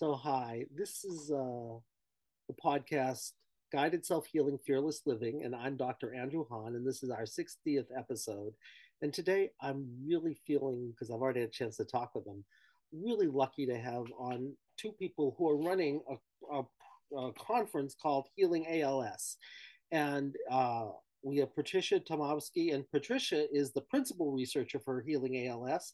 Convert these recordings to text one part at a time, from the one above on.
So, hi, this is uh, the podcast Guided Self Healing Fearless Living, and I'm Dr. Andrew Hahn, and this is our 60th episode. And today I'm really feeling, because I've already had a chance to talk with them, really lucky to have on two people who are running a, a, a conference called Healing ALS. And uh, we have Patricia Tomowski, and Patricia is the principal researcher for Healing ALS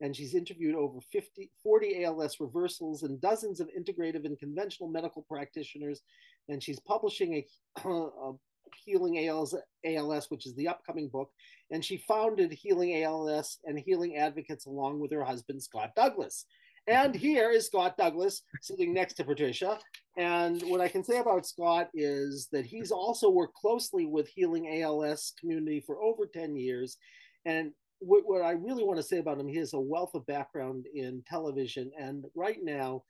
and she's interviewed over 50, 40 ALS reversals and dozens of integrative and conventional medical practitioners. And she's publishing a, a Healing ALS, ALS, which is the upcoming book. And she founded Healing ALS and Healing Advocates along with her husband, Scott Douglas. And mm-hmm. here is Scott Douglas sitting next to Patricia. And what I can say about Scott is that he's also worked closely with Healing ALS community for over 10 years. And what, what I really want to say about him, he has a wealth of background in television, and right now,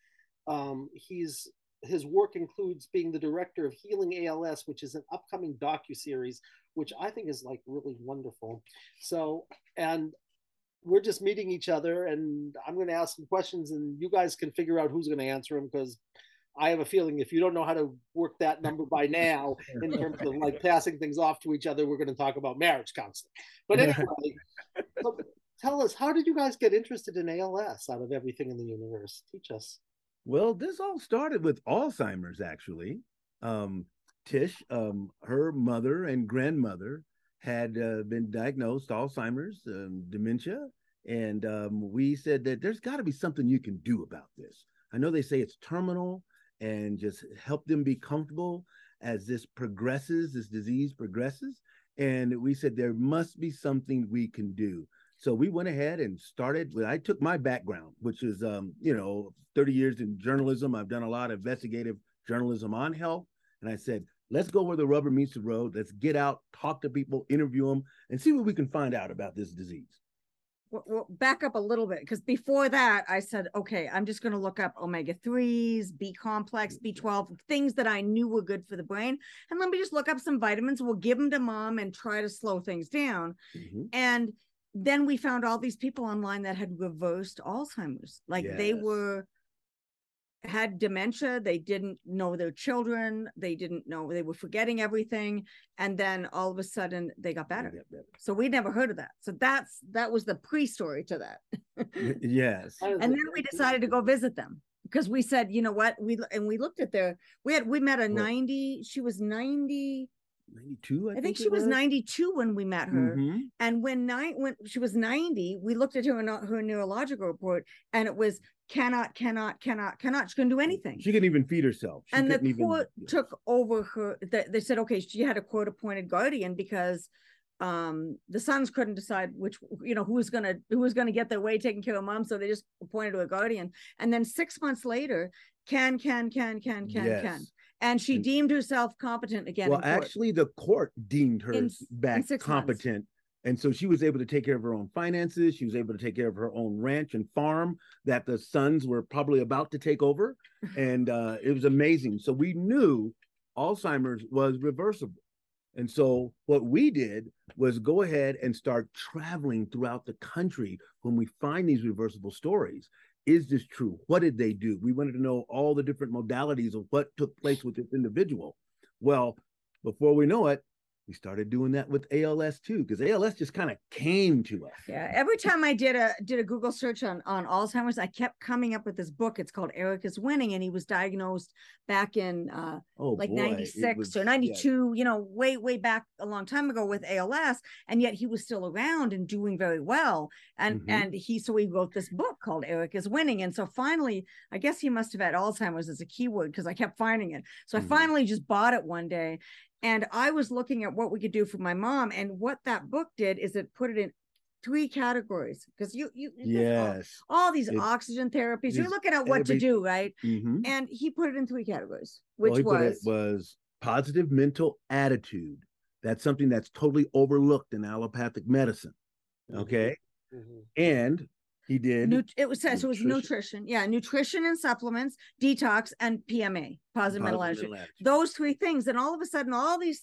um, he's his work includes being the director of Healing ALS, which is an upcoming docu series, which I think is like really wonderful. So, and we're just meeting each other, and I'm going to ask some questions, and you guys can figure out who's going to answer them because I have a feeling if you don't know how to work that number by now, in terms of like passing things off to each other, we're going to talk about marriage counseling. But anyway, tell us, how did you guys get interested in ALS out of everything in the universe? Teach us. Well, this all started with Alzheimer's, actually. Um, Tish, um, her mother and grandmother had uh, been diagnosed Alzheimer's, um, dementia, and um, we said that there's got to be something you can do about this. I know they say it's terminal, and just help them be comfortable as this progresses, this disease progresses. And we said there must be something we can do. So we went ahead and started with, I took my background, which is, um, you know, 30 years in journalism. I've done a lot of investigative journalism on health. And I said, let's go where the rubber meets the road. Let's get out, talk to people, interview them, and see what we can find out about this disease well, back up a little bit because before that I said, okay, I'm just going to look up omega 3s, B complex, B12, things that I knew were good for the brain. And let me just look up some vitamins. We'll give them to mom and try to slow things down. Mm-hmm. And then we found all these people online that had reversed Alzheimer's. Like yes. they were had dementia they didn't know their children they didn't know they were forgetting everything and then all of a sudden they got better, better. so we never heard of that. So that's that was the pre-story to that. Yes. And then we decided to go visit them because we said you know what? We and we looked at their we had we met a 90 she was 90 92 i, I think, think she was. was. 92 when we met her mm-hmm. and when nine when she was 90 we looked at her her neurological report and it was cannot, cannot, cannot, cannot. She couldn't do anything. She couldn't even feed herself. She and the court even... took over her. They, they said, okay, she had a court appointed guardian because um the sons couldn't decide which you know who was gonna who was gonna get their way taking care of mom so they just appointed to a guardian and then six months later can can can can can yes. can and she and, deemed herself competent again well actually the court deemed her in, back in competent months. And so she was able to take care of her own finances. She was able to take care of her own ranch and farm that the sons were probably about to take over. And uh, it was amazing. So we knew Alzheimer's was reversible. And so what we did was go ahead and start traveling throughout the country when we find these reversible stories. Is this true? What did they do? We wanted to know all the different modalities of what took place with this individual. Well, before we know it, we started doing that with ALS too, because ALS just kind of came to us. Yeah. Every time I did a did a Google search on on Alzheimer's, I kept coming up with this book. It's called Eric is Winning, and he was diagnosed back in uh oh, like 96 or 92, yeah. you know, way, way back a long time ago with ALS. And yet he was still around and doing very well. And mm-hmm. and he so he wrote this book called Eric is Winning. And so finally, I guess he must have had Alzheimer's as a keyword because I kept finding it. So mm-hmm. I finally just bought it one day and I was looking at what we could do for my mom. And what that book did is it put it in three categories because you you yes all, all these it, oxygen therapies you're looking at what to do right mm-hmm. and he put it in three categories which well, was was positive mental attitude that's something that's totally overlooked in allopathic medicine mm-hmm. okay mm-hmm. and he did. Nut- it was said so it was nutrition. Yeah, nutrition and supplements, detox, and PMA, positive, positive mental attitude. Those three things, and all of a sudden, all these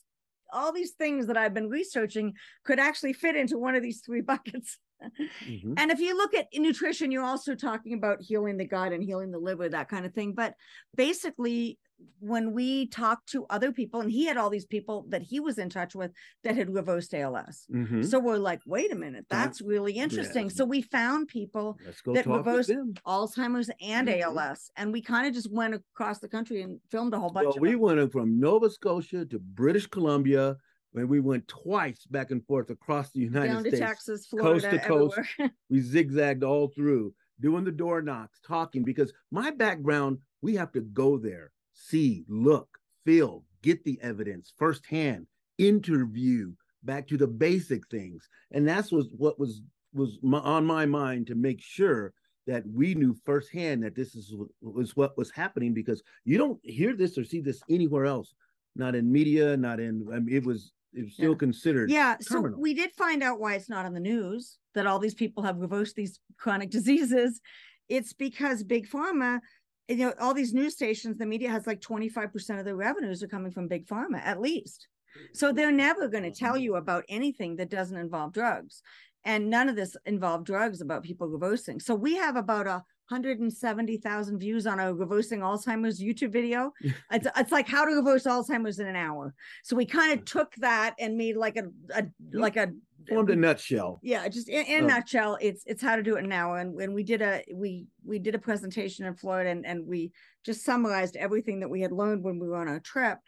all these things that I've been researching could actually fit into one of these three buckets. mm-hmm. And if you look at nutrition, you're also talking about healing the gut and healing the liver, that kind of thing. But basically, when we talked to other people, and he had all these people that he was in touch with that had reversed ALS. Mm-hmm. So we're like, wait a minute, that's really interesting. Yeah. So we found people that reversed Alzheimer's and mm-hmm. ALS, and we kind of just went across the country and filmed a whole bunch. Well, we them. went from Nova Scotia to British Columbia. When we went twice back and forth across the United Down States, Texas, Florida, coast to coast, we zigzagged all through, doing the door knocks, talking. Because my background, we have to go there see, look, feel, get the evidence firsthand, interview, back to the basic things. And that's was what was was my, on my mind to make sure that we knew firsthand that this is was what was happening because you don't hear this or see this anywhere else, not in media, not in. I mean, it was it was still yeah. considered. Yeah, terminal. so we did find out why it's not on the news that all these people have reversed these chronic diseases. It's because big pharma you know all these news stations the media has like 25% of their revenues are coming from big pharma at least. So they're never going to tell mm-hmm. you about anything that doesn't involve drugs. And none of this involved drugs about people reversing so we have about a 170,000 views on a reversing Alzheimer's YouTube video. It's, it's like how to reverse Alzheimer's in an hour. So we kind of took that and made like a, a like a formed a nutshell. Yeah, just in, in a nutshell, it's it's how to do it now. And when we did a we we did a presentation in Florida and, and we just summarized everything that we had learned when we were on our trip.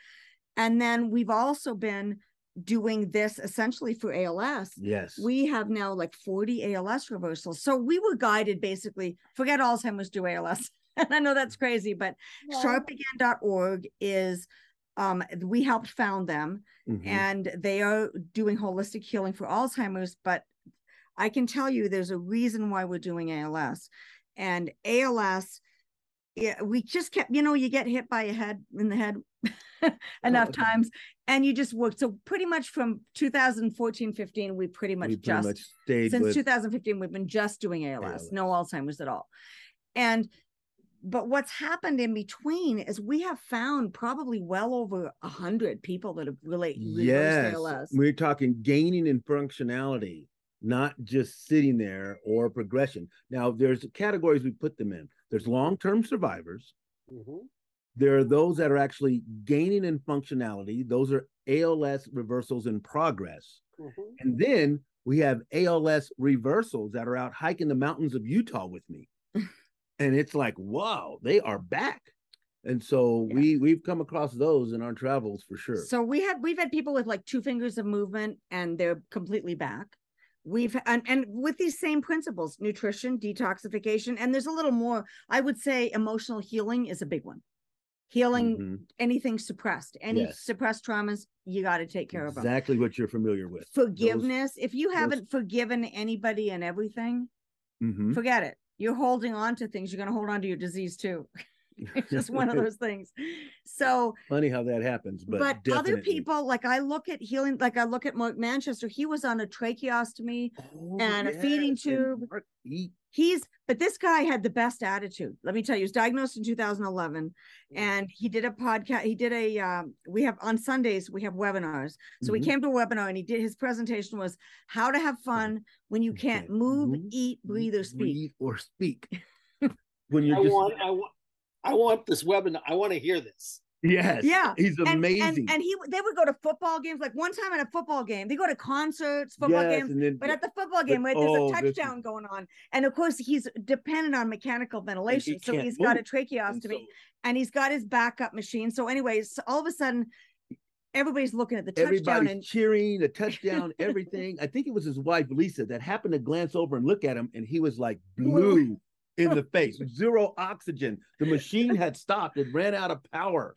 And then we've also been doing this essentially for ALS. Yes. We have now like 40 ALS reversals. So we were guided basically, forget Alzheimer's, do ALS. and I know that's crazy, but yeah. sharpagain.org is um, we helped found them mm-hmm. and they are doing holistic healing for Alzheimer's. But I can tell you there's a reason why we're doing ALS. And ALS, yeah, we just kept, you know, you get hit by a head in the head enough oh, times and you just work. So pretty much from 2014, 15, we pretty much we just much since with... 2015, we've been just doing ALS, ALS, no Alzheimer's at all. And but what's happened in between is we have found probably well over a hundred people that have really yes ALS. we're talking gaining in functionality not just sitting there or progression now there's categories we put them in there's long-term survivors mm-hmm. there are those that are actually gaining in functionality those are als reversals in progress mm-hmm. and then we have als reversals that are out hiking the mountains of utah with me and it's like wow they are back and so yeah. we we've come across those in our travels for sure so we have we've had people with like two fingers of movement and they're completely back we've and, and with these same principles nutrition detoxification and there's a little more i would say emotional healing is a big one healing mm-hmm. anything suppressed any yes. suppressed traumas you got to take care exactly of exactly what you're familiar with forgiveness those, if you haven't those... forgiven anybody and everything mm-hmm. forget it you're holding on to things, you're going to hold on to your disease too. it's just one of those things. So funny how that happens, but, but definitely. other people, like I look at healing, like I look at Mark Manchester, he was on a tracheostomy oh, and yes. a feeding tube. He, he's but this guy had the best attitude. Let me tell you he was diagnosed in 2011 and he did a podcast he did a um, we have on sundays we have webinars. So mm-hmm. he came to a webinar and he did his presentation was how to have fun when you can't move, move eat breathe or speak. breathe or speak. When you're I just want, I want i want this webinar i want to hear this Yes. Yeah. He's amazing. And, and, and, he they would go to football games. Like one time at a football game, they go to concerts, football yes, games. Then, but at the football game, but, there's oh, a touchdown going on. And of course, he's dependent on mechanical ventilation. He so he's move. got a tracheostomy and, so, and, he's got his backup machine. So, anyways, all of a sudden, everybody's looking at the touchdown everybody's and cheering the touchdown, everything. I think it was his wife Lisa that happened to glance over and look at him, and he was like blue in the face, zero oxygen. The machine had stopped, it ran out of power.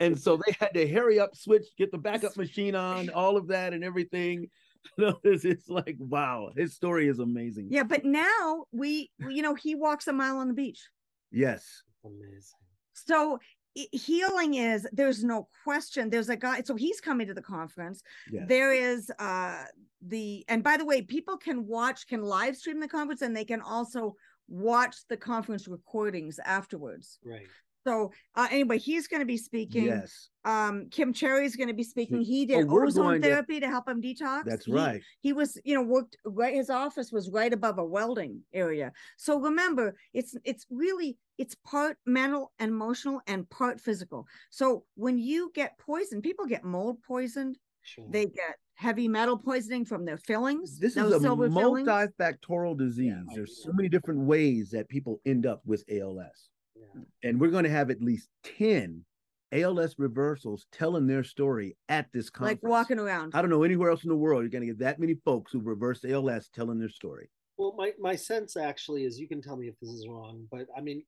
And so they had to hurry up, switch, get the backup machine on, all of that and everything. it's, it's like, wow, his story is amazing. Yeah, but now we, you know, he walks a mile on the beach. Yes. Amazing. So healing is there's no question there's a guy so he's coming to the conference yes. there is uh the and by the way people can watch can live stream the conference and they can also watch the conference recordings afterwards. Right. So uh, anyway, he's going to be speaking. Yes. Um, Kim Cherry is going to be speaking. He did oh, ozone therapy to, to, help him detox. That's he, right. He was, you know, worked right. His office was right above a welding area. So remember, it's it's really it's part mental and emotional and part physical. So when you get poisoned, people get mold poisoned. Sure. They get heavy metal poisoning from their fillings. This is a multifactorial disease. Yeah, There's so many different ways that people end up with ALS. Yeah. And we're going to have at least 10 ALS reversals telling their story at this conference. Like walking around. I don't know anywhere else in the world you're going to get that many folks who've reversed ALS telling their story. Well, my, my sense actually is you can tell me if this is wrong, but I mean,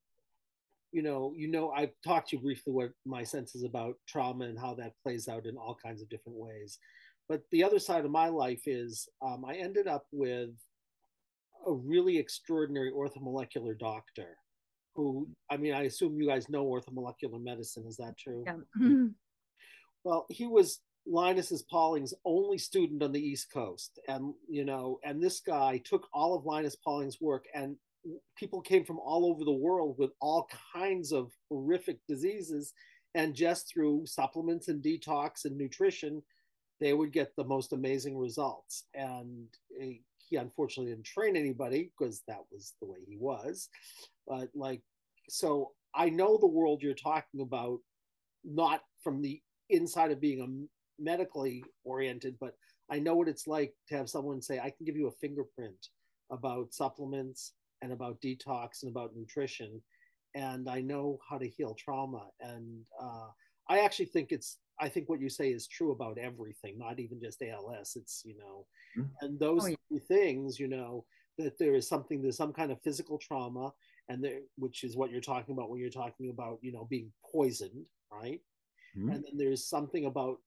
you know, you know, I've talked to you briefly what my sense is about trauma and how that plays out in all kinds of different ways. But the other side of my life is um, I ended up with a really extraordinary orthomolecular doctor who, I mean, I assume you guys know orthomolecular medicine. Is that true? Yeah. well, he was Linus's Pauling's only student on the East Coast. And, you know, and this guy took all of Linus Pauling's work and people came from all over the world with all kinds of horrific diseases. And just through supplements and detox and nutrition, they would get the most amazing results. And he unfortunately didn't train anybody because that was the way he was. But like, so I know the world you're talking about, not from the inside of being a medically oriented, but I know what it's like to have someone say, I can give you a fingerprint about supplements and about detox and about nutrition. And I know how to heal trauma. And uh, I actually think it's I think what you say is true about everything, not even just ALS. It's you know, mm-hmm. and those oh, yeah. things, you know, that there is something there's some kind of physical trauma, and there, which is what you're talking about when you're talking about you know being poisoned, right? Mm-hmm. And then there's something about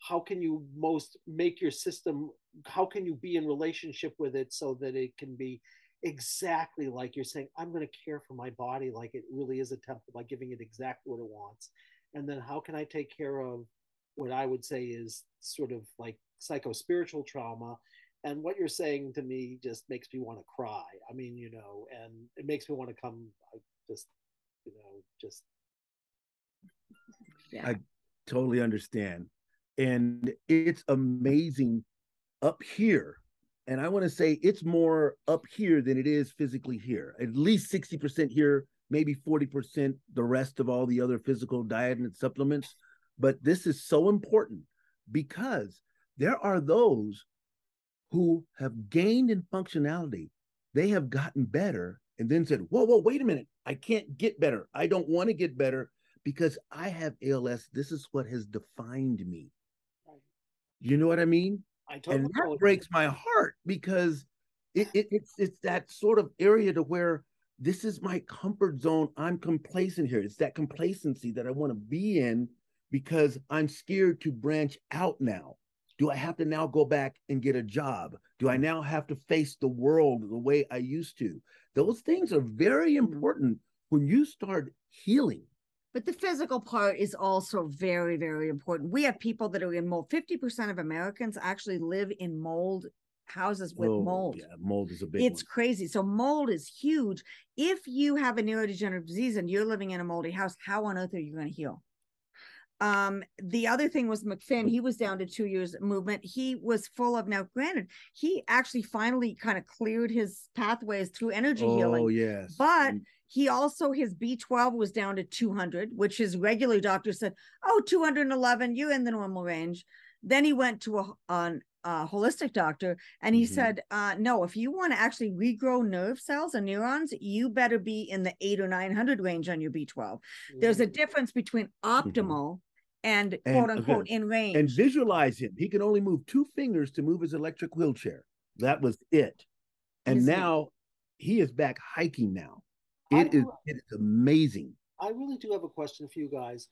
how can you most make your system how can you be in relationship with it so that it can be exactly like you're saying i'm going to care for my body like it really is a temple by giving it exactly what it wants and then how can i take care of what i would say is sort of like psycho spiritual trauma. And what you're saying to me just makes me want to cry. I mean you know and it makes me want to come I just you know just yeah. i totally understand. And it's amazing up here. And i want to say it's more up here than it is physically here. At least 60% here maybe 40% the rest of all the other physical diet and supplements. But this is so important because there are those who have gained in functionality. They have gotten better and then said, Whoa, whoa, wait a minute. I can't get better. I don't want to get better because I have ALS. This is what has defined me. You know what I mean? I totally and that breaks my heart because it, it, it's it's that sort of area to where this is my comfort zone. I'm complacent here. It's that complacency that I want to be in because I'm scared to branch out now. Do I have to now go back and get a job? Do I now have to face the world the way I used to? Those things are very important when you start healing. But the physical part is also very, very important. We have people that are in mold. 50% of Americans actually live in mold houses with oh, mold. Yeah, mold is a big It's one. crazy. So mold is huge. If you have a neurodegenerative disease and you're living in a moldy house, how on earth are you going to heal? Um, the other thing was McFinn, he was down to two years movement. He was full of now, granted, he actually finally kind of cleared his pathways through energy oh, healing. Oh, yes. But he also his B12 was down to 200, which his regular doctor said, Oh, 211, you're in the normal range. Then he went to a, an uh, holistic doctor, and he mm-hmm. said, uh, "No, if you want to actually regrow nerve cells and neurons, you better be in the eight or nine hundred range on your B 12 mm-hmm. There's a difference between mm-hmm. optimal." And, and, quote unquote okay. in range. And visualize him. He can only move two fingers to move his electric wheelchair. That was it. And now he is back hiking now. It is, it is amazing. I really do have a question for you guys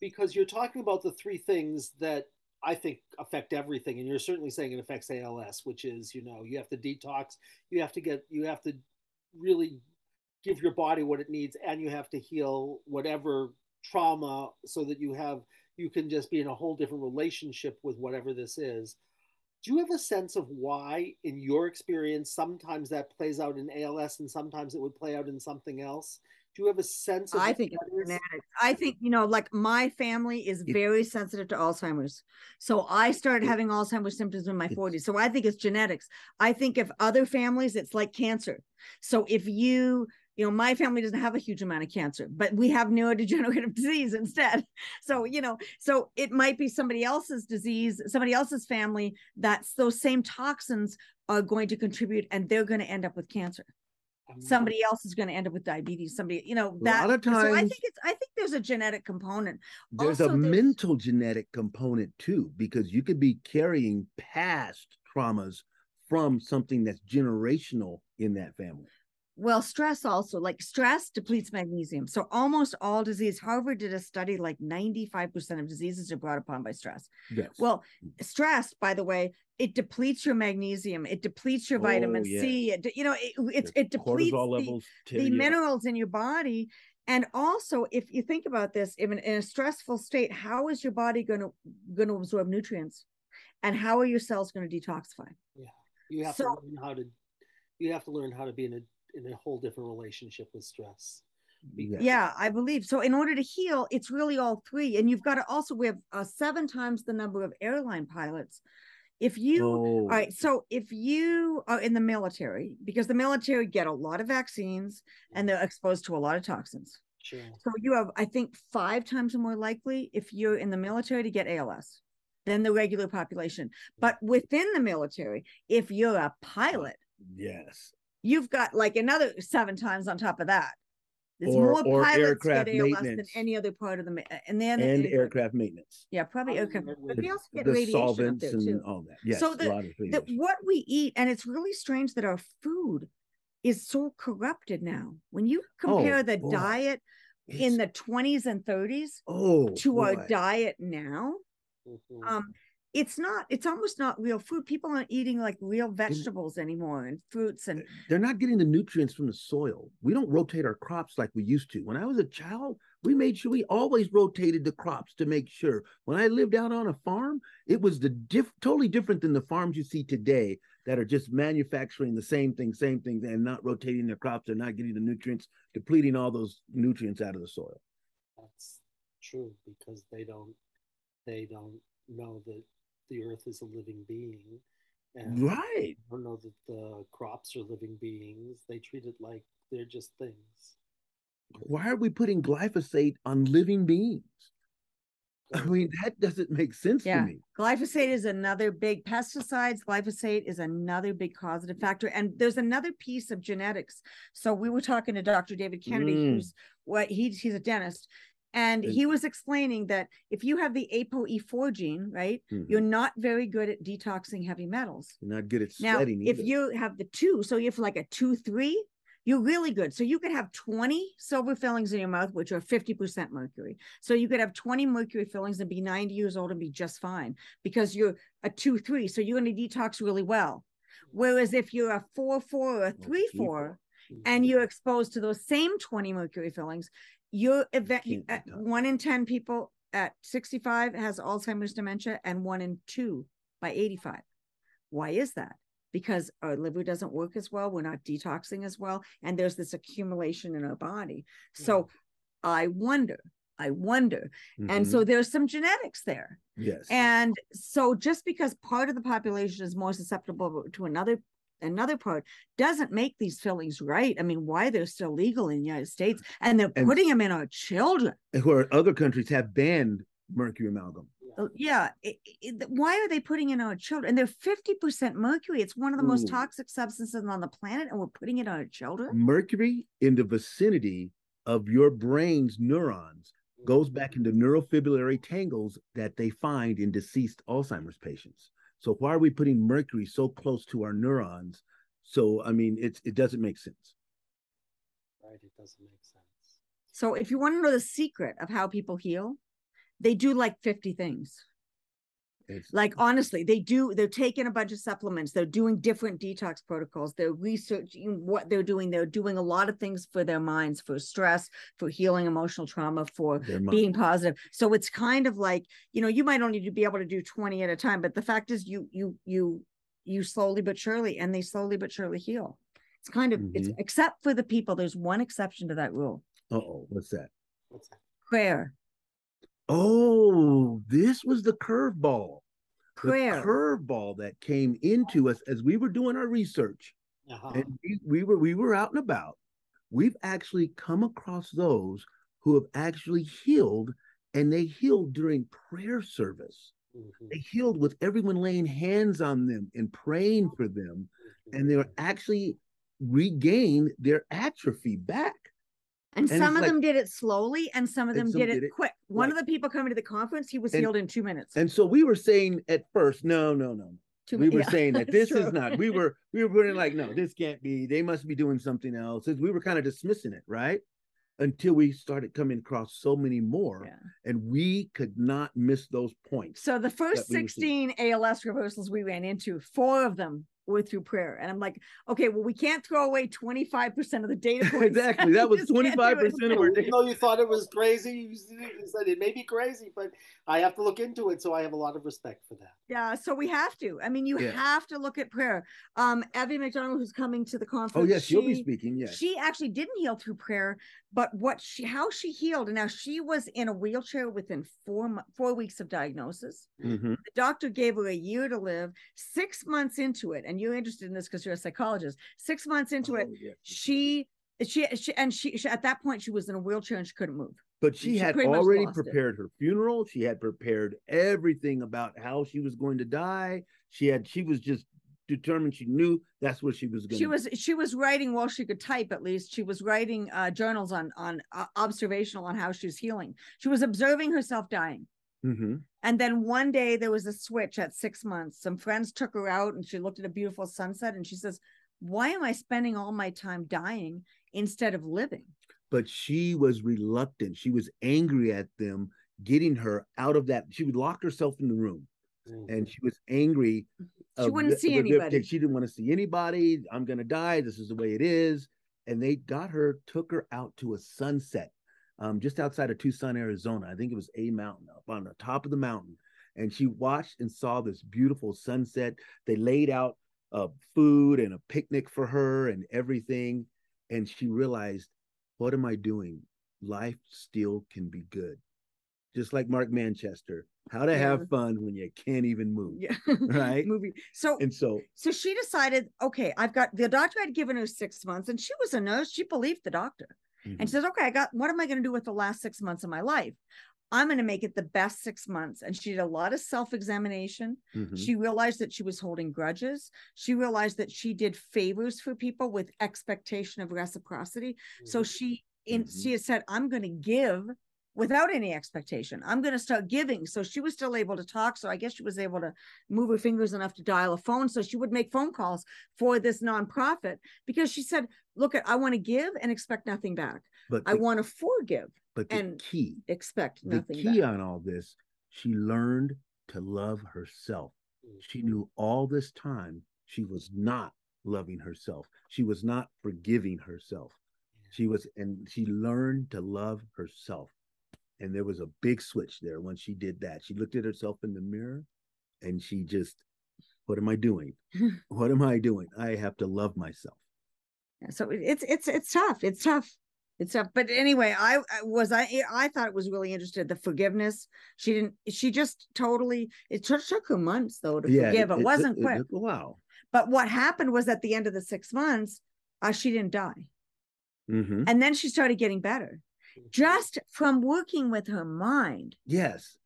because you're talking about the three things that I think affect everything. And you're certainly saying it affects ALS, which is, you know, you have to detox, you have to get, you have to really give your body what it needs, and you have to heal whatever trauma so that you have, you can just be in a whole different relationship with whatever this is. do you have a sense of why, in your experience, sometimes that plays out in ALS and sometimes it would play out in something else? Do you have a sense of I think it's. I think, you know, like my family is very sensitive to Alzheimer's. So I started having Alzheimer's symptoms in my 40s. So I think it's genetics. I think if other families, it's like cancer. So if you you know my family doesn't have a huge amount of cancer but we have neurodegenerative disease instead. So you know so it might be somebody else's disease somebody else's family that's those same toxins are going to contribute and they're going to end up with cancer. Mm. Somebody else is going to end up with diabetes somebody you know that a lot of times, so i think it's i think there's a genetic component. There's also, a there's, mental genetic component too because you could be carrying past traumas from something that's generational in that family well, stress also, like stress depletes magnesium. So almost all disease, Harvard did a study like 95% of diseases are brought upon by stress. Yes. Well, stress, by the way, it depletes your magnesium, it depletes your vitamin oh, yeah. C, it, you know, it, it, it depletes the, the minerals in your body. And also, if you think about this, in, in a stressful state, how is your body going to going to absorb nutrients, and how are your cells going to detoxify? Yeah, you have so, to learn how to you have to learn how to be in a in a whole different relationship with stress. Because yeah, I believe so. In order to heal, it's really all three, and you've got to also we have uh, seven times the number of airline pilots. If you oh. all right, so if you are in the military, because the military get a lot of vaccines and they're exposed to a lot of toxins. Sure. So you have, I think, five times more likely if you're in the military to get ALS than the regular population. But within the military, if you're a pilot, yes, you've got like another seven times on top of that. There's or, more or pilots aircraft get ALS than any other part of the and then and it, aircraft maintenance. Yeah, probably aircraft. But we also get the radiation solvents up there too. and all that. Yes, so the, the, what we eat, and it's really strange that our food is so corrupted now. When you compare oh, the boy. diet it's... in the 20s and 30s oh, to boy. our diet now, mm-hmm. um, it's not it's almost not real food. People aren't eating like real vegetables anymore and fruits and they're not getting the nutrients from the soil. We don't rotate our crops like we used to. When i was a child we made sure we always rotated the crops to make sure. When i lived out on a farm it was the diff totally different than the farms you see today that are just manufacturing the same thing same thing and not rotating their crops they're not getting the nutrients depleting all those nutrients out of the soil. That's true because they don't they don't know that the earth is a living being. And right. I don't know that the crops are living beings. They treat it like they're just things. Why are we putting glyphosate on living beings? I mean, that doesn't make sense yeah. to me. Glyphosate is another big pesticides. Glyphosate is another big causative factor. And there's another piece of genetics. So we were talking to Dr. David Kennedy, mm. who's what he's he's a dentist. And he was explaining that if you have the ApoE4 gene, right, mm-hmm. you're not very good at detoxing heavy metals. You're not good at now, if you have the two, so you have like a two, three, you're really good. So you could have 20 silver fillings in your mouth, which are 50% mercury. So you could have 20 mercury fillings and be 90 years old and be just fine because you're a two, three. So you're going to detox really well. Whereas if you're a four, four, or a three, four, and mm-hmm. you're exposed to those same 20 mercury fillings, your event uh, one in 10 people at 65 has alzheimer's dementia and one in two by 85 why is that? Because our liver doesn't work as well we're not detoxing as well and there's this accumulation in our body. So i wonder i wonder. Mm-hmm. and so mm-hmm. there's some genetics there. Yes. And so just because part of the population is more susceptible to another another part doesn't make these fillings right. I mean, why they're still legal in the United States and they're and, putting them in our children. Where other countries have banned mercury amalgam. Oh, yeah. It, it, why are they putting in our children? And they're 50% mercury. It's one of the Ooh. most toxic substances on the planet, and we're putting it on our children. Mercury in the vicinity of your brain's neurons goes back into neurofibrillary tangles that they find in deceased Alzheimer's patients. So why are we putting mercury so close to our neurons? So I mean, it's it doesn't make sense. Right, it doesn't make sense. So if you want to know the secret of how people heal, they do like 50 things. It's, like honestly, they do. They're taking a bunch of supplements. They're doing different detox protocols. They're researching what they're doing. They're doing a lot of things for their minds, for stress, for healing emotional trauma, for being positive. So it's kind of like you know, you might only be able to do twenty at a time, but the fact is, you you you you slowly but surely, and they slowly but surely heal. It's kind of mm-hmm. it's except for the people. There's one exception to that rule. oh, what's that? What's that? Prayer. Oh, this was the curveball. Prayer. The curveball that came into us as we were doing our research. Uh-huh. And we, we were we were out and about. We've actually come across those who have actually healed and they healed during prayer service. Mm-hmm. They healed with everyone laying hands on them and praying for them. Mm-hmm. And they were actually regained their atrophy back. And, and some of like, them did it slowly, and some of them did, it, did it quick. One of the people coming to the conference, he was and, healed in two minutes. And so we were saying at first, no, no, no. Two we were yeah, saying that this true. is not. We were we were putting like, no, this can't be. They must be doing something else. We were kind of dismissing it, right? Until we started coming across so many more, yeah. and we could not miss those points. So the first we 16 ALS reversals we ran into, four of them were through prayer. And I'm like, okay, well, we can't throw away 25% of the data points. exactly. That was 25% of our data. No, you thought it was crazy. You said it may be crazy, but I have to look into it. So I have a lot of respect for that. Yeah. So we have to. I mean, you yeah. have to look at prayer. Um, Evy McDonald, who's coming to the conference. Oh, yes, she, will be speaking. Yes. She actually didn't heal through prayer, but what she, how she healed. And now she was in a wheelchair within four, four weeks of diagnosis. Mm-hmm. The doctor gave her a year to live, six months into it. And and you're interested in this because you're a psychologist. Six months into oh, it, yeah. she, she, she, and she, she, at that point, she was in a wheelchair and she couldn't move. But she, she had already prepared it. her funeral. She had prepared everything about how she was going to die. She had, she was just determined she knew that's what she was going she was she was writing while she could type at least she was writing uh, journals on on uh, observational on how she was healing she was observing herself dying Mm-hmm. And then one day there was a switch at six months. Some friends took her out and she looked at a beautiful sunset and she says, Why am I spending all my time dying instead of living? But she was reluctant. She was angry at them getting her out of that. She would lock herself in the room mm-hmm. and she was angry. She wouldn't see anybody. She didn't want to see anybody. I'm going to die. This is the way it is. And they got her, took her out to a sunset um, just outside of Tucson, Arizona. I think it was a mountain up on the top of the mountain. And she watched and saw this beautiful sunset. They laid out uh, food and a picnic for her and everything. And she realized, what am I doing? Life still can be good. Just like Mark Manchester, how to yeah. have fun when you can't even move. Yeah. Right. Movie. So and so so she decided, okay, I've got the doctor had given her six months, and she was a nurse. She believed the doctor. Mm-hmm. And she says, okay, I got, what am I going to do with the last six months of my life? I'm going to make it the best six months. And she did a lot of self examination. Mm-hmm. She realized that she was holding grudges. She realized that she did favors for people with expectation of reciprocity. Mm-hmm. So she, in, mm-hmm. she has said, I'm going to give without any expectation. I'm going to start giving. So she was still able to talk. So I guess she was able to move her fingers enough to dial a phone. So she would make phone calls for this nonprofit because she said, look, at I want to give and expect nothing back. But the, I want to forgive. But the and key, expect nothing. The key back. on all this, she learned to love herself. Mm-hmm. She knew all this time she was not loving herself. She was not forgiving herself. She was, and she learned to love herself. And there was a big switch there when she did that. She looked at herself in the mirror and she just, what am I doing? what am I doing? I have to love myself. So it's it's it's tough. It's tough. It's tough. But anyway, I, was I I thought it was really interesting. The forgiveness. She didn't. She just totally. It took, took her months though to yeah, forgive. It, it wasn't it, quick. It, wow. But what happened was at the end of the six months, uh, she didn't die, mm-hmm. and then she started getting better just from working with her mind. Yes.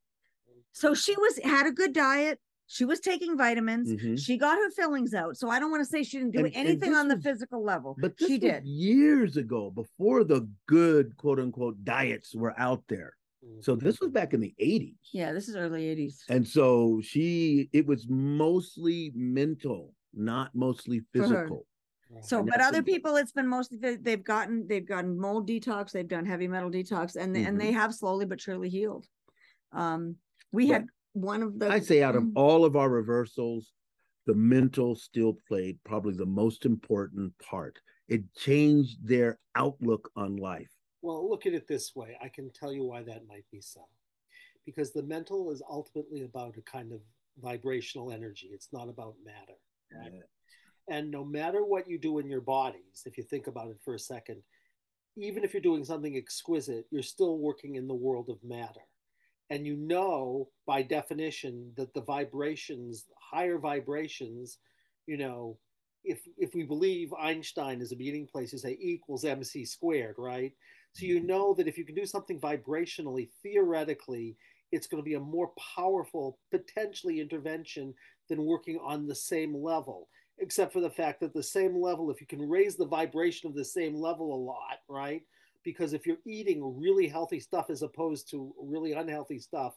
So she was had a good diet. She was taking vitamins. Mm-hmm. She got her fillings out. So I don't want to say she didn't do and, anything and on the was, physical level, but she did years ago before the good quote unquote diets were out there. So this was back in the 80s. Yeah, this is early 80s. And so she it was mostly mental, not mostly physical. So, but other people, it's been mostly they've gotten they've gotten mold detox, they've done heavy metal detox, and mm-hmm. and they have slowly but surely healed. Um, we had one of the I'd say out of mm. all of our reversals, the mental still played probably the most important part. It changed their outlook on life. Well, look at it this way. I can tell you why that might be so. Because the mental is ultimately about a kind of vibrational energy. It's not about matter. Right? Yeah. And no matter what you do in your bodies, if you think about it for a second, even if you're doing something exquisite, you're still working in the world of matter. And you know by definition that the vibrations, higher vibrations, you know, if if we believe Einstein is a meeting place, you say E equals mc squared, right? So you mm-hmm. know that if you can do something vibrationally, theoretically, it's going to be a more powerful, potentially intervention than working on the same level, except for the fact that the same level, if you can raise the vibration of the same level a lot, right? Because if you're eating really healthy stuff as opposed to really unhealthy stuff,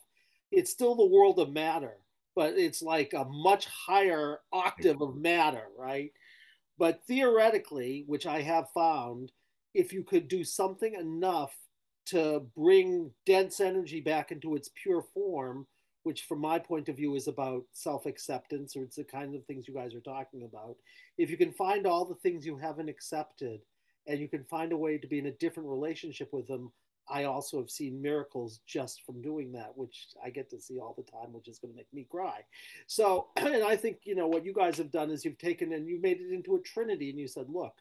it's still the world of matter, but it's like a much higher octave of matter, right? But theoretically, which I have found, if you could do something enough to bring dense energy back into its pure form, which from my point of view is about self-acceptance or it's the kind of things you guys are talking about. If you can find all the things you haven't accepted and you can find a way to be in a different relationship with them i also have seen miracles just from doing that which i get to see all the time which is going to make me cry. So and i think you know what you guys have done is you've taken and you've made it into a trinity and you said look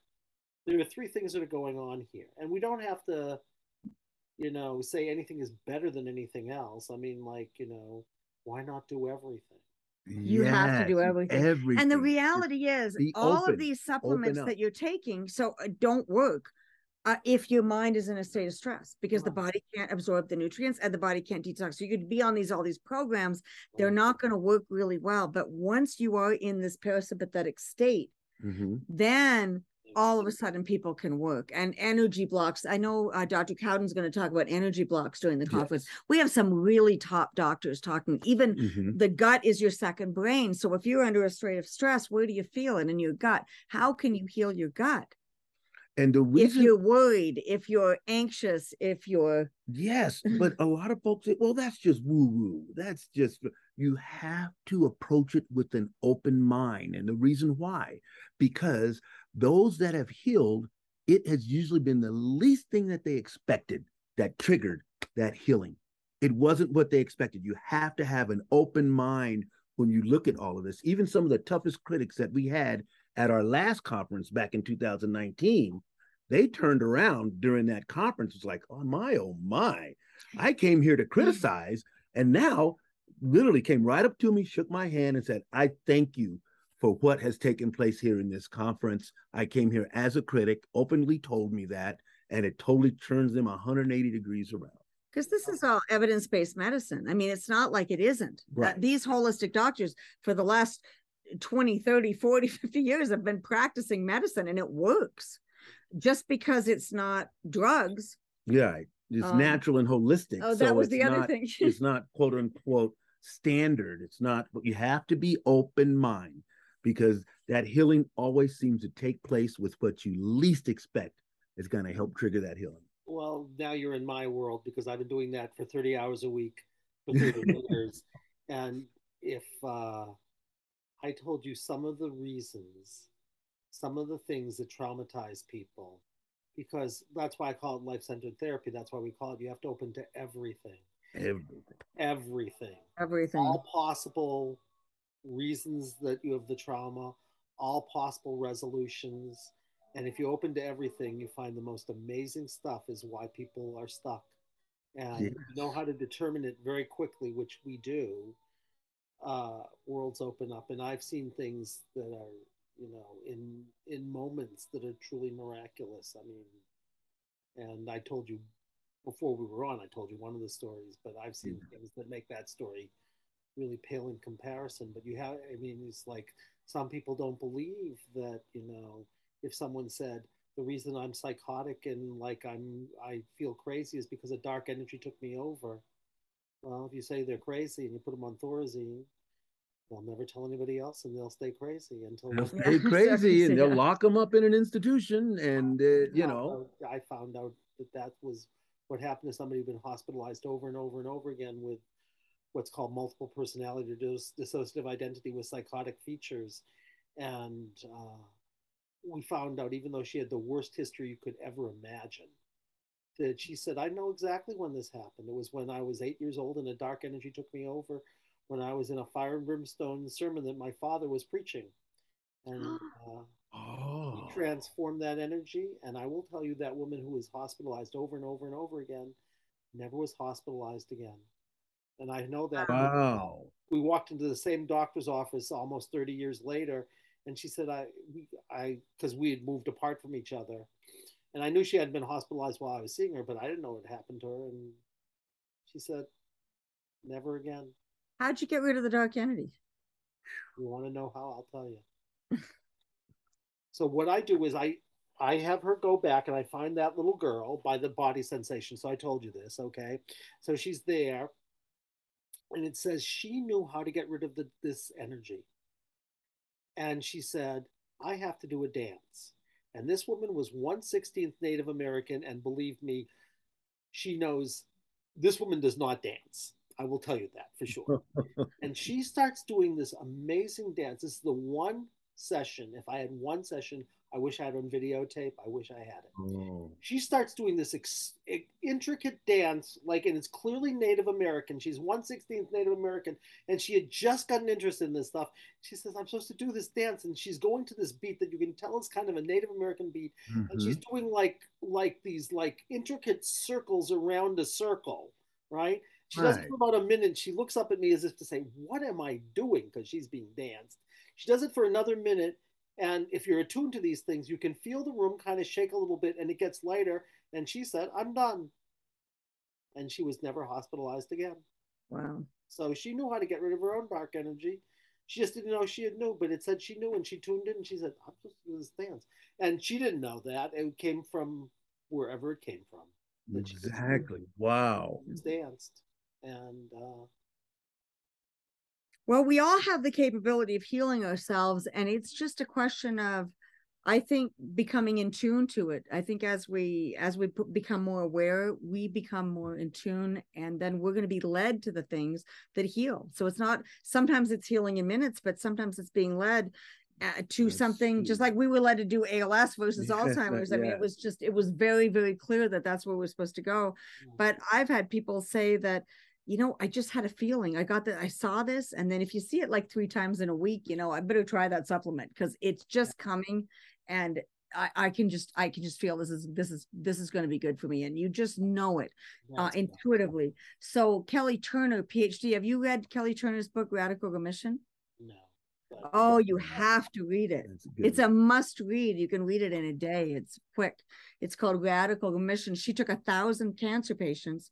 there are three things that are going on here. And we don't have to you know, say anything is better than anything else. I mean, like, you know, why not do everything? You yes, have to do everything. everything. And the reality Just is, all open, of these supplements that you're taking so uh, don't work uh, if your mind is in a state of stress because right. the body can't absorb the nutrients and the body can't detox. So you could be on these all these programs, they're not going to work really well. But once you are in this parasympathetic state, mm-hmm. then all of a sudden people can work and energy blocks i know uh, dr cowden's going to talk about energy blocks during the conference yes. we have some really top doctors talking even mm-hmm. the gut is your second brain so if you're under a state of stress where do you feel it in your gut how can you heal your gut and the reason if you're worried if you're anxious if you're yes but a lot of folks say well that's just woo woo that's just you have to approach it with an open mind and the reason why because those that have healed, it has usually been the least thing that they expected that triggered that healing. It wasn't what they expected. You have to have an open mind when you look at all of this. Even some of the toughest critics that we had at our last conference back in 2019, they turned around during that conference. It's like, oh my, oh my. I came here to criticize, and now literally came right up to me, shook my hand, and said, I thank you for what has taken place here in this conference. I came here as a critic, openly told me that, and it totally turns them 180 degrees around. Because this is all evidence based medicine. I mean, it's not like it isn't. Right. Uh, these holistic doctors for the last 20, 30, 40, 50 years have been practicing medicine and it works. Just because it's not drugs. Yeah, it's um, natural and holistic. Oh, that so was the other not, thing. it's not quote unquote standard. It's not, but you have to be open mind because that healing always seems to take place with what you least expect is going to help trigger that healing. Well, now you're in my world because I've been doing that for 30 hours a week for 30 years. And if uh, I told you some of the reasons, some of the things that traumatize people, because that's why I call it life centered therapy. That's why we call it you have to open to everything. Everything. Everything. Everything. All possible reasons that you have the trauma, all possible resolutions. And if you open to everything, you find the most amazing stuff is why people are stuck. And yes. know how to determine it very quickly, which we do. Uh, worlds open up, and I've seen things that are, you know, in in moments that are truly miraculous. I mean, and I told you before we were on, I told you one of the stories, but I've seen mm-hmm. things that make that story really pale in comparison. But you have, I mean, it's like some people don't believe that, you know, if someone said, the reason I'm psychotic and like I'm, I feel crazy is because a dark energy took me over. Well, if you say they're crazy and you put them on Thorazine, they'll never tell anybody else and they'll stay crazy until they'll stay crazy and they'll lock them up in an institution and uh, you know i found out that that was what happened to somebody who'd been hospitalized over and over and over again with what's called multiple personality dis- dissociative identity with psychotic features. And uh, we found out, even though she had the worst history you could ever imagine, that she said, I know exactly when this happened. It was when I was eight years old and a dark energy took me over when I was in a fire and brimstone sermon that my father was preaching. And uh, oh. Oh. he transformed that energy. And I will tell you, that woman who was hospitalized over and over and over again never was hospitalized again. And I know that wow. we walked into the same doctor's office almost 30 years later. And she said, I, we, I, because we had moved apart from each other. And I knew she had been hospitalized while I was seeing her, but I didn't know what happened to her. And she said, never again. How'd you get rid of the dark entity? You want to know how? I'll tell you. so what I do is I I have her go back and I find that little girl by the body sensation. So I told you this, okay? So she's there, and it says she knew how to get rid of the, this energy. And she said, I have to do a dance. And this woman was 116th Native American, and believe me, she knows this woman does not dance. I will tell you that for sure. and she starts doing this amazing dance. This is the one session. If I had one session, I wish I had on videotape. I wish I had it. Oh. She starts doing this ex- intricate dance, like, and it's clearly Native American. She's 116th Native American, and she had just gotten interested in this stuff. She says, I'm supposed to do this dance. And she's going to this beat that you can tell is kind of a Native American beat. Mm-hmm. And she's doing like, like these like intricate circles around a circle, right? She right. does it for about a minute. She looks up at me as if to say, What am I doing? Because she's being danced. She does it for another minute. And if you're attuned to these things, you can feel the room kind of shake a little bit and it gets lighter. And she said, I'm done. And she was never hospitalized again. Wow. So she knew how to get rid of her own dark energy. She just didn't know she had knew, but it said she knew and she tuned in and she said, I'm supposed to do this dance. And she didn't know that. It came from wherever it came from. Exactly. Wow. Danced. And uh, well, we all have the capability of healing ourselves, and it's just a question of, I think, becoming in tune to it. I think as we as we become more aware, we become more in tune, and then we're going to be led to the things that heal. So it's not sometimes it's healing in minutes, but sometimes it's being led uh, to Let's something just like we were led to do ALS versus Alzheimer's. I mean, it was just it was very very clear that that's where we're supposed to go. But I've had people say that you know, I just had a feeling. I got that I saw this. And then if you see it like three times in a week, you know, I better try that supplement because it's just coming and I, I, can just I can just feel this is this is this is going to be good for me, and you just know it uh, intuitively. So Kelly Turner, PhD, have you read Kelly Turner's book Radical Remission? No. Oh, you have to read it. It's a must read. You can read it in a day. It's quick. It's called Radical Remission. She took a thousand cancer patients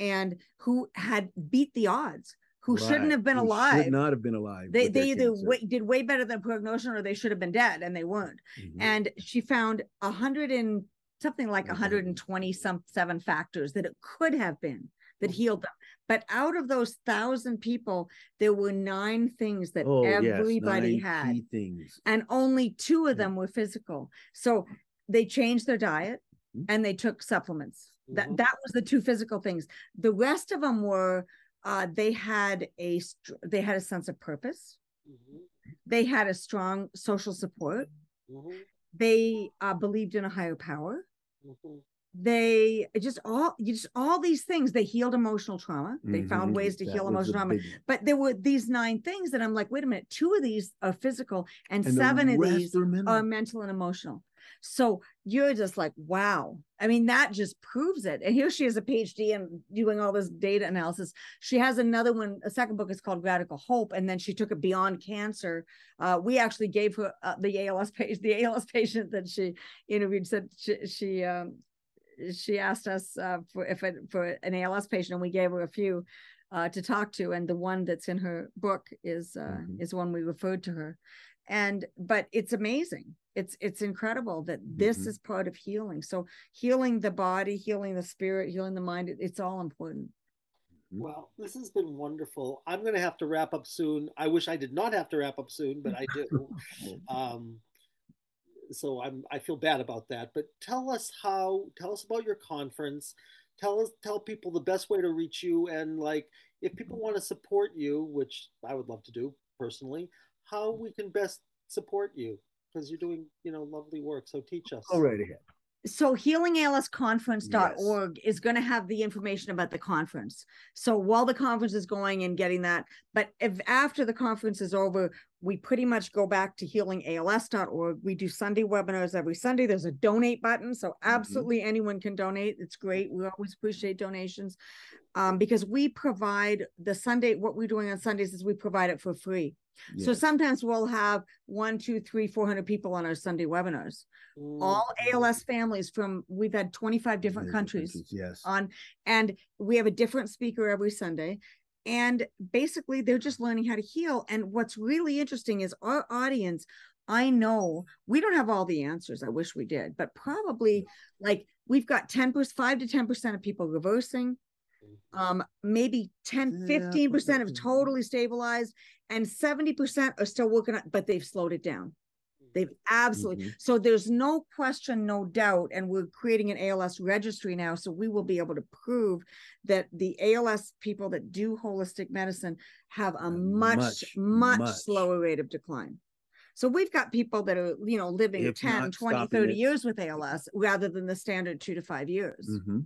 and who had beat the odds who shouldn't have been who alive. should not have been alive they they either way, did way better than prognosis or they should have been dead and they weren't. Mm-hmm. and she found a hundred and something like 120 some seven factors that it could have been that mm-hmm. healed them. But out of those thousand people there were nine things that oh, everybody yes, had things. and only two of them were physical. So they changed their diet mm-hmm. and they took supplements that mm-hmm. that was the two physical things. The rest of them were uh, they had a they had a sense of purpose. Mm-hmm. They had a strong social support. Mm-hmm. They uh, believed in a higher power. Mm-hmm. They just all you just all these things. They healed emotional trauma. They found mm-hmm. ways to that heal emotional trauma. But there were these nine things that I'm like, wait a minute. Two of these are physical, and, and seven of these are mental. are mental and emotional. So you're just like, wow. I mean, that just proves it. And here she is a PhD and doing all this data analysis. She has another one, a second book is called Radical Hope. And then she took it beyond cancer. Uh, we actually gave her uh, the ALS patient, the ALS patient that she interviewed said she, she um, she asked us uh, for if it, for an ALS patient, and we gave her a few uh, to talk to, and the one that's in her book is uh, mm-hmm. is one we referred to her, and but it's amazing it's it's incredible that this mm-hmm. is part of healing so healing the body healing the spirit healing the mind it, it's all important mm-hmm. well this has been wonderful i'm going to have to wrap up soon i wish i did not have to wrap up soon but i do um, so I'm I feel bad about that. But tell us how. Tell us about your conference. Tell us tell people the best way to reach you and like if people want to support you, which I would love to do personally, how we can best support you because you're doing you know lovely work. So teach us. All right ahead so healingalsconference.org yes. is going to have the information about the conference so while the conference is going and getting that but if after the conference is over we pretty much go back to healingals.org we do sunday webinars every sunday there's a donate button so mm-hmm. absolutely mm-hmm. anyone can donate it's great we always appreciate donations um, because we provide the sunday what we're doing on sundays is we provide it for free Yes. So sometimes we'll have one, two, three, four hundred people on our Sunday webinars. All ALS families from we've had 25 different countries, countries. Yes. On and we have a different speaker every Sunday. And basically they're just learning how to heal. And what's really interesting is our audience, I know we don't have all the answers. I wish we did, but probably like we've got 10 5 to 10% of people reversing um maybe 10 15% have totally stabilized and 70% are still working on but they've slowed it down they've absolutely mm-hmm. so there's no question no doubt and we're creating an als registry now so we will be able to prove that the als people that do holistic medicine have a much much, much, much. slower rate of decline so we've got people that are you know living if 10 20 30 it. years with als rather than the standard two to five years mm-hmm.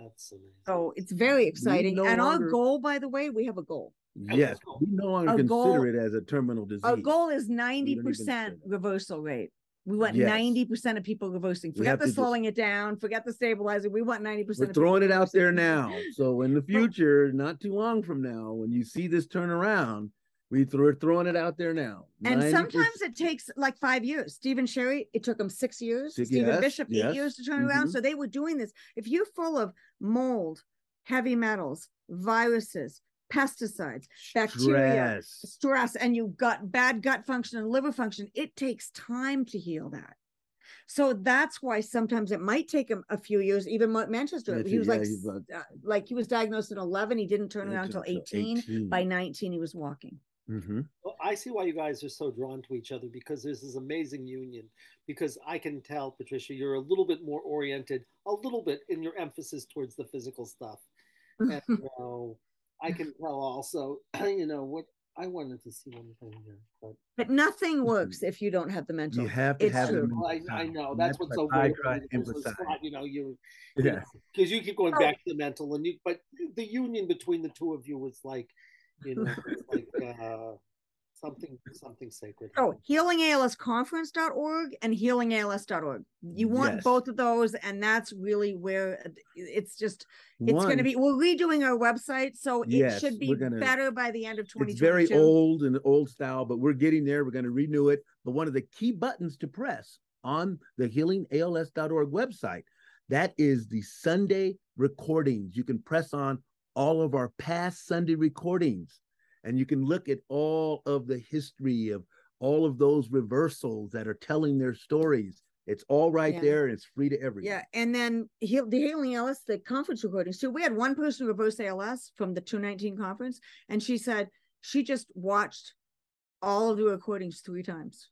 That's amazing. So it's very exciting. No and longer, our goal, by the way, we have a goal. Yes, we no longer consider goal, it as a terminal disease. Our goal is 90% reversal rate. We want yes. 90% of people reversing. Forget the slowing just, it down, forget the stabilizing. We want 90%. We're throwing it out there now. So in the future, not too long from now, when you see this turn around, we th- we're throwing it out there now. And 90. sometimes it takes like five years. Stephen Sherry, it took him six years. Six, Stephen yes, Bishop, yes. eight years to turn mm-hmm. around. So they were doing this. If you're full of mold, heavy metals, viruses, pesticides, bacteria, stress. stress, and you've got bad gut function and liver function, it takes time to heal that. So that's why sometimes it might take him a few years. Even Manchester, he was yeah, like, uh, like he was diagnosed at 11. He didn't turn around until 18. 18. By 19, he was walking. Mm-hmm. Well, I see why you guys are so drawn to each other because there's this amazing union. Because I can tell, Patricia, you're a little bit more oriented, a little bit in your emphasis towards the physical stuff. And you know, I can tell also, you know, what I wanted to see one thing here, but but nothing works if you don't have the mental. You have to it's have true. I, I, know that's, that's what's so weird. You know, you yeah, because you keep going back to the mental, and you but the union between the two of you was like you know, like uh, something something sacred. Oh, healingalsconference.org and healingals.org. You want yes. both of those, and that's really where it's just it's going to be. We're redoing our website, so it yes, should be gonna, better by the end of 2022. It's very old and old style, but we're getting there. We're going to renew it. But one of the key buttons to press on the healingals.org website that is the Sunday recordings. You can press on all of our past Sunday recordings. And you can look at all of the history of all of those reversals that are telling their stories. It's all right yeah. there and it's free to everyone. Yeah. And then he, the Healing ALS, the conference recordings too. We had one person reverse ALS from the 219 conference, and she said she just watched all of the recordings three times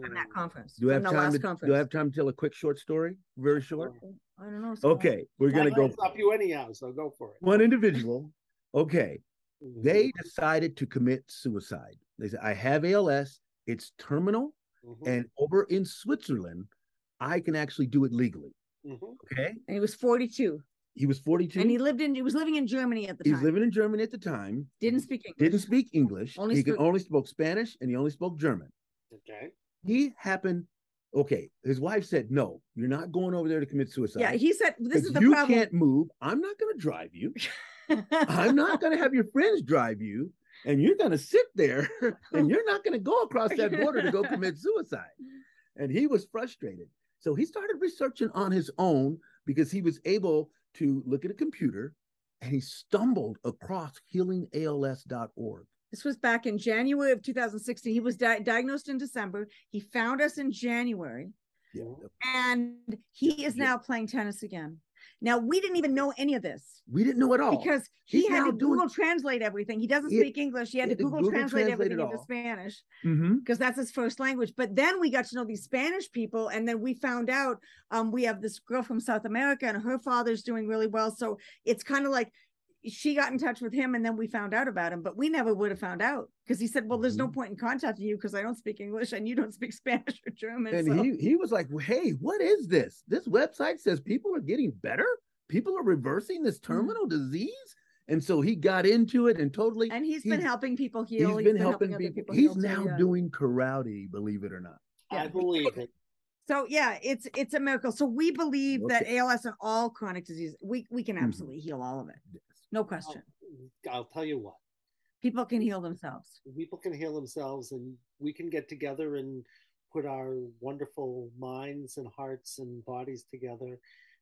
from that conference. Do I have time to, conference. Do I have time to tell a quick short story? Very short. I don't know. Okay, we're gonna go. Stop you anyhow, so go for it. One individual. Okay, mm-hmm. they decided to commit suicide. They said, "I have ALS. It's terminal, mm-hmm. and over in Switzerland, I can actually do it legally." Mm-hmm. Okay, and he was forty-two. He was 42. And he lived in he was living in Germany at the time. He's living in Germany at the time. Didn't speak English. Didn't speak English. Only he spoke, only spoke Spanish and he only spoke German. Okay. He happened okay, his wife said, "No, you're not going over there to commit suicide." Yeah, he said, "This is the you problem. can't move. I'm not going to drive you. I'm not going to have your friends drive you, and you're going to sit there, and you're not going to go across that border to go commit suicide." And he was frustrated, so he started researching on his own because he was able to look at a computer, and he stumbled across healingals.org. This was back in January of 2016. He was di- diagnosed in December. He found us in January. Yeah. And he is now playing tennis again. Now we didn't even know any of this. We didn't know at all because he He's had to doing... Google translate everything. He doesn't speak English. He had to Google, Google translate, translate everything into Spanish because mm-hmm. that's his first language. But then we got to know these Spanish people, and then we found out um, we have this girl from South America, and her father's doing really well. So it's kind of like she got in touch with him and then we found out about him but we never would have found out because he said well there's no mm-hmm. point in contacting you because i don't speak english and you don't speak spanish or german and so. he, he was like hey what is this this website says people are getting better people are reversing this mm-hmm. terminal mm-hmm. disease and so he got into it and totally and he's, he's been helping people heal he's, he's been, been, helping, helping people, people, he's now too, yeah. doing karate believe it or not yeah. i believe it so yeah, it's it's a miracle. So we believe okay. that ALS and all chronic disease, we we can mm-hmm. absolutely mm-hmm. heal all of it. No question. I'll, I'll tell you what. People can heal themselves. People can heal themselves, and we can get together and put our wonderful minds and hearts and bodies together,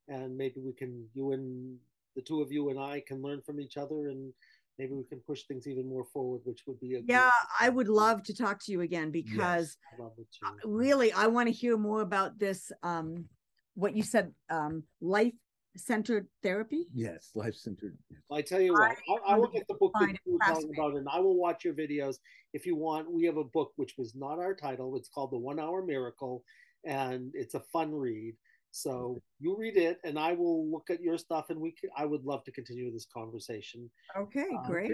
and maybe we can. You and the two of you and I can learn from each other and maybe we can push things even more forward, which would be a yeah. I would love to talk to you again because yes, really I want to hear more about this. Um, what you said, um, life centered therapy? Yes, life centered. I tell you what, I, I, will get the book that you were talking about, and I will watch your videos if you want. We have a book which was not our title. It's called The One Hour Miracle, and it's a fun read. So you read it, and I will look at your stuff, and we. Can, I would love to continue this conversation. Okay, um, great.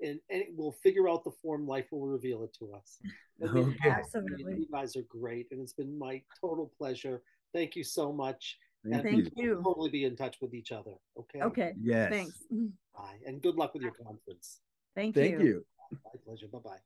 And, and we'll figure out the form. Life will reveal it to us. Okay. Absolutely, you guys are great, and it's been my total pleasure. Thank you so much. Thank, Thank you. you. We'll totally be in touch with each other. Okay. Okay. Yes. Thanks. Mm-hmm. Bye. And good luck with your conference. Thank, you. Thank you. you. My pleasure. Bye bye.